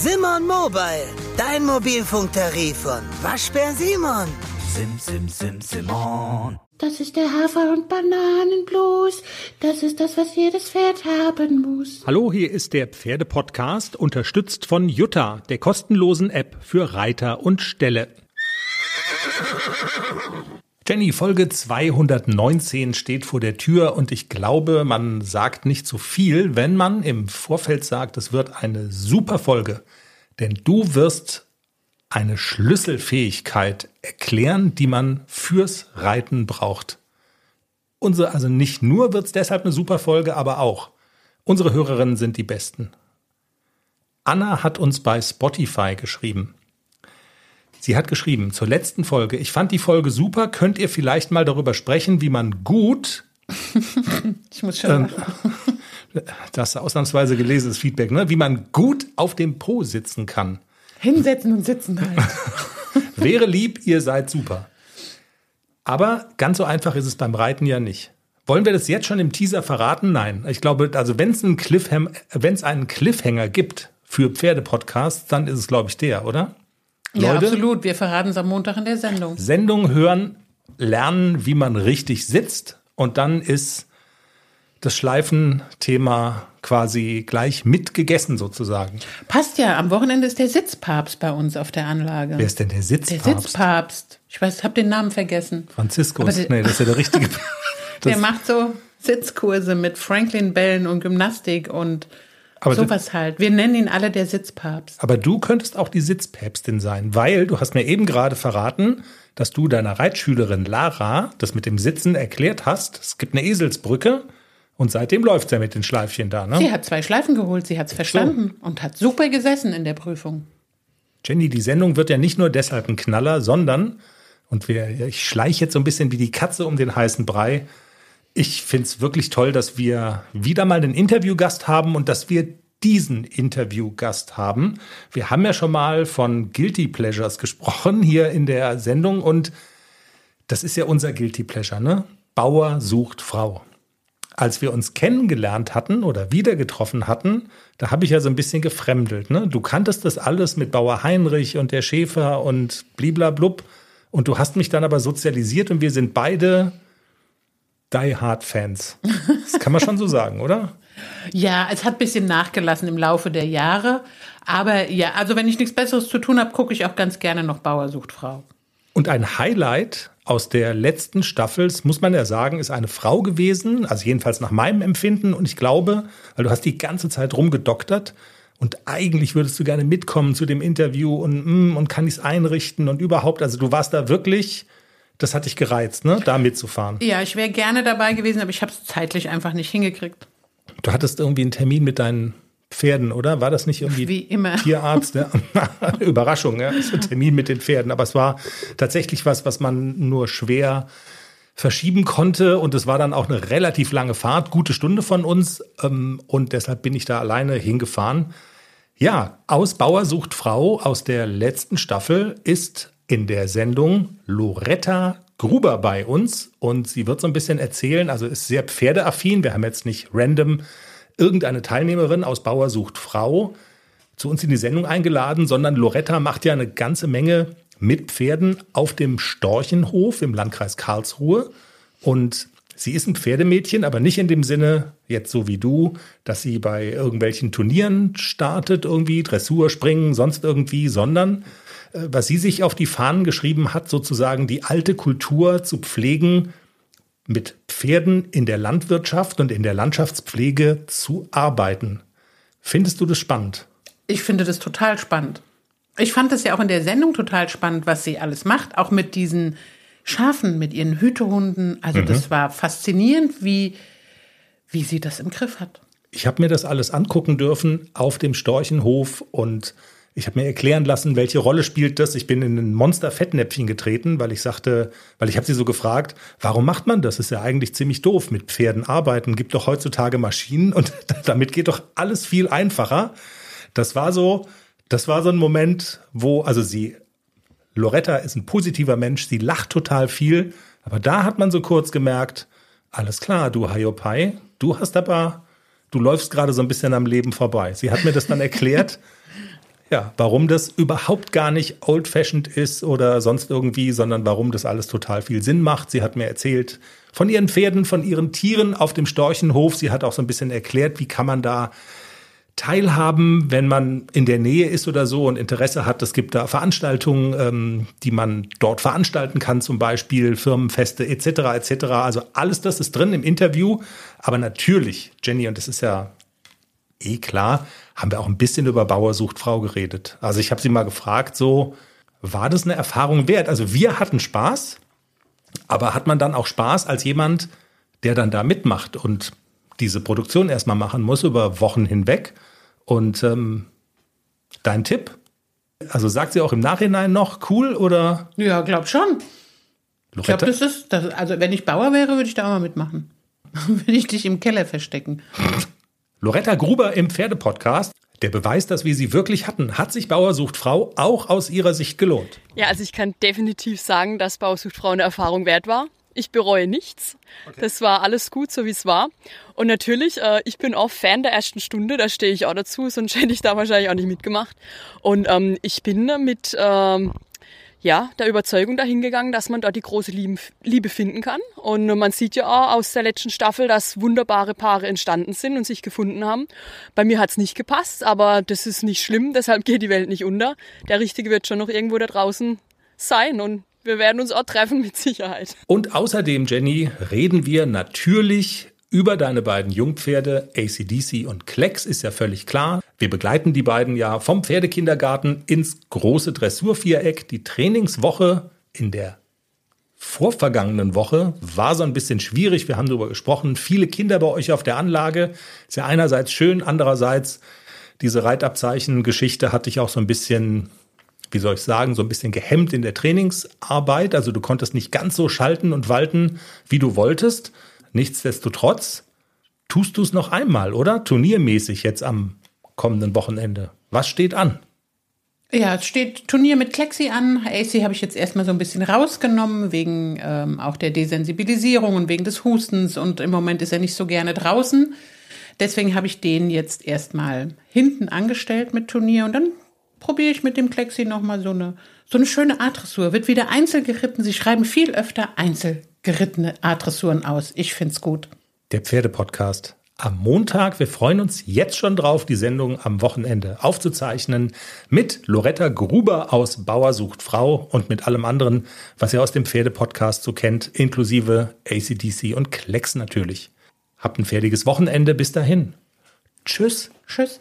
Simon Mobile, dein Mobilfunktarif von Waschbär Simon. Sim, sim, sim, Simon. Das ist der Hafer- und Bananenblues. Das ist das, was jedes Pferd haben muss. Hallo, hier ist der Pferdepodcast, unterstützt von Jutta, der kostenlosen App für Reiter und Ställe. Jenny, Folge 219 steht vor der Tür und ich glaube, man sagt nicht zu viel, wenn man im Vorfeld sagt, es wird eine super Folge. Denn du wirst eine Schlüsselfähigkeit erklären, die man fürs Reiten braucht. Unsere, also nicht nur wird es deshalb eine super Folge, aber auch unsere Hörerinnen sind die besten. Anna hat uns bei Spotify geschrieben. Sie hat geschrieben zur letzten Folge, ich fand die Folge super, könnt ihr vielleicht mal darüber sprechen, wie man gut Ich muss schon ähm, das ausnahmsweise gelesenes Feedback, ne? wie man gut auf dem Po sitzen kann. hinsetzen und sitzen halt. Wäre lieb, ihr seid super. Aber ganz so einfach ist es beim Reiten ja nicht. Wollen wir das jetzt schon im Teaser verraten? Nein. Ich glaube, also wenn es einen, Cliffham wenn es einen Cliffhanger gibt für Pferdepodcasts, dann ist es, glaube ich, der, oder? Ja, Leute? absolut. Wir verraten es am Montag in der Sendung. Sendung hören, lernen, wie man richtig sitzt und dann ist das Schleifenthema quasi gleich mitgegessen sozusagen. Passt ja. Am Wochenende ist der Sitzpapst bei uns auf der Anlage. Wer ist denn der der Sitzpapst? Sitzpapst. Ich weiß, hab den Namen vergessen. Franziskus. Der- nee, das ist ja der richtige. Der macht so Sitzkurse mit Franklin-Bällen und Gymnastik und Aber sowas halt. Wir nennen ihn alle der Sitzpapst. Aber du könntest auch die Sitzpäpstin sein, weil du hast mir eben gerade verraten, dass du deiner Reitschülerin Lara das mit dem Sitzen erklärt hast. Es gibt eine Eselsbrücke und seitdem läuft ja mit den Schleifchen da. Ne? Sie hat zwei Schleifen geholt, sie hat's verstanden und hat super gesessen in der Prüfung. Jenny, die Sendung wird ja nicht nur deshalb ein Knaller, sondern, und wir, ich schleiche jetzt so ein bisschen wie die Katze um den heißen Brei, ich finde es wirklich toll, dass wir wieder mal einen Interviewgast haben und dass wir diesen Interviewgast haben. Wir haben ja schon mal von Guilty Pleasures gesprochen hier in der Sendung und das ist ja unser Guilty Pleasure, ne? Bauer sucht Frau. Als wir uns kennengelernt hatten oder wieder getroffen hatten, da habe ich ja so ein bisschen gefremdelt. Ne? Du kanntest das alles mit Bauer Heinrich und der Schäfer und bliblablub. Und du hast mich dann aber sozialisiert und wir sind beide Die Hard Fans. Das kann man schon so sagen, oder? Ja, es hat ein bisschen nachgelassen im Laufe der Jahre. Aber ja, also wenn ich nichts Besseres zu tun habe, gucke ich auch ganz gerne noch Bauer sucht Frau. Und ein Highlight aus der letzten Staffel, muss man ja sagen, ist eine Frau gewesen, also jedenfalls nach meinem Empfinden. Und ich glaube, weil du hast die ganze Zeit rumgedoktert und eigentlich würdest du gerne mitkommen zu dem Interview und, mm, und kann ich es einrichten und überhaupt. Also du warst da wirklich, das hat dich gereizt, ne, da mitzufahren. Ja, ich wäre gerne dabei gewesen, aber ich habe es zeitlich einfach nicht hingekriegt. Du hattest irgendwie einen Termin mit deinen Pferden, oder? War das nicht irgendwie Wie immer. Tierarzt? Ja. Überraschung, ja. Ein Termin mit den Pferden. Aber es war tatsächlich was, was man nur schwer verschieben konnte. Und es war dann auch eine relativ lange Fahrt, gute Stunde von uns. Ähm, Und deshalb bin ich da alleine hingefahren. Ja, aus Bauer sucht Frau aus der letzten Staffel ist in der Sendung Loretta Gruber bei uns und sie wird so ein bisschen erzählen, also ist sehr pferdeaffin. Wir haben jetzt nicht random irgendeine Teilnehmerin aus Bauer sucht Frau zu uns in die Sendung eingeladen, sondern Loretta macht ja eine ganze Menge mit Pferden auf dem Storchenhof im Landkreis Karlsruhe und Sie ist ein Pferdemädchen, aber nicht in dem Sinne, jetzt so wie du, dass sie bei irgendwelchen Turnieren startet, irgendwie Dressur, Springen, sonst irgendwie, sondern äh, was sie sich auf die Fahnen geschrieben hat, sozusagen die alte Kultur zu pflegen, mit Pferden in der Landwirtschaft und in der Landschaftspflege zu arbeiten. Findest du das spannend? Ich finde das total spannend. Ich fand das ja auch in der Sendung total spannend, was sie alles macht, auch mit diesen Schafen, mit ihren Hütehunden. Also das war faszinierend, wie, wie sie das im Griff hat. Ich habe mir das alles angucken dürfen auf dem Storchenhof und ich habe mir erklären lassen, welche Rolle spielt das. Ich bin in ein Monster-Fettnäpfchen getreten, weil ich sagte, weil ich habe sie so gefragt, warum macht man das? Ist ja eigentlich ziemlich doof mit Pferden arbeiten. Gibt doch heutzutage Maschinen und damit geht doch alles viel einfacher. Das war so, das war so ein Moment, wo also sie Loretta ist ein positiver Mensch, sie lacht total viel, aber da hat man so kurz gemerkt, alles klar, du Hayopai, du hast aber, du läufst gerade so ein bisschen am Leben vorbei. Sie hat mir das dann erklärt. Ja, warum das überhaupt gar nicht old-fashioned ist oder sonst irgendwie, sondern warum das alles total viel Sinn macht. Sie hat mir erzählt von ihren Pferden, von ihren Tieren auf dem Storchenhof. Sie hat auch so ein bisschen erklärt, wie kann man da teilhaben, wenn man in der Nähe ist oder so und Interesse hat. Es gibt da Veranstaltungen, ähm, die man dort veranstalten kann, zum Beispiel Firmenfeste etc. etc. Also alles das ist drin im Interview. Aber natürlich, Jenny, und das ist ja eh klar, haben wir auch ein bisschen über Bauer sucht Frau geredet. Also ich habe sie mal gefragt, so war das eine Erfahrung wert? Also wir hatten Spaß, aber hat man dann auch Spaß als jemand, der dann da mitmacht und diese Produktion erstmal machen muss über Wochen hinweg? Und ähm, dein Tipp? Also sagt sie auch im Nachhinein noch cool oder? Ja, glaub schon. Ich glaube, das ist, das, also wenn ich Bauer wäre, würde ich da auch mal mitmachen. würde ich dich im Keller verstecken. Loretta Gruber im Pferdepodcast. Der Beweis, dass wir sie wirklich hatten, hat sich Bauer sucht Frau auch aus ihrer Sicht gelohnt. Ja, also ich kann definitiv sagen, dass Bauer sucht Frau eine Erfahrung wert war. Ich bereue nichts. Okay. Das war alles gut, so wie es war. Und natürlich, äh, ich bin auch Fan der ersten Stunde, da stehe ich auch dazu, sonst hätte ich da wahrscheinlich auch nicht mitgemacht. Und ähm, ich bin mit ähm, ja, der Überzeugung dahingegangen, dass man dort die große Liebe finden kann. Und man sieht ja auch aus der letzten Staffel, dass wunderbare Paare entstanden sind und sich gefunden haben. Bei mir hat's nicht gepasst, aber das ist nicht schlimm, deshalb geht die Welt nicht unter. Der Richtige wird schon noch irgendwo da draußen sein und wir werden uns auch treffen mit Sicherheit. Und außerdem, Jenny, reden wir natürlich über deine beiden Jungpferde ACDC und Klecks ist ja völlig klar. Wir begleiten die beiden ja vom Pferdekindergarten ins große Dressurviereck. Die Trainingswoche in der vorvergangenen Woche war so ein bisschen schwierig. Wir haben darüber gesprochen. Viele Kinder bei euch auf der Anlage. Ist ja einerseits schön, andererseits diese Reitabzeichen-Geschichte hatte ich auch so ein bisschen, wie soll ich sagen, so ein bisschen gehemmt in der Trainingsarbeit. Also du konntest nicht ganz so schalten und walten, wie du wolltest. Nichtsdestotrotz tust du es noch einmal, oder? Turniermäßig jetzt am kommenden Wochenende. Was steht an? Ja, es steht Turnier mit Klexi an. AC habe ich jetzt erstmal so ein bisschen rausgenommen, wegen ähm, auch der Desensibilisierung und wegen des Hustens. Und im Moment ist er nicht so gerne draußen. Deswegen habe ich den jetzt erstmal hinten angestellt mit Turnier. Und dann probiere ich mit dem Klexi nochmal so eine, so eine schöne Art-Dressur. Wird wieder einzeln geritten. Sie schreiben viel öfter einzeln gerittene A-Dressuren aus. Ich finde es gut. Der Pferdepodcast am Montag. Wir freuen uns jetzt schon drauf, die Sendung am Wochenende aufzuzeichnen mit Loretta Gruber aus Bauer sucht Frau und mit allem anderen, was ihr aus dem Pferdepodcast so kennt, inklusive ACDC und Klecks natürlich. Habt ein fertiges Wochenende. Bis dahin. Tschüss. Tschüss.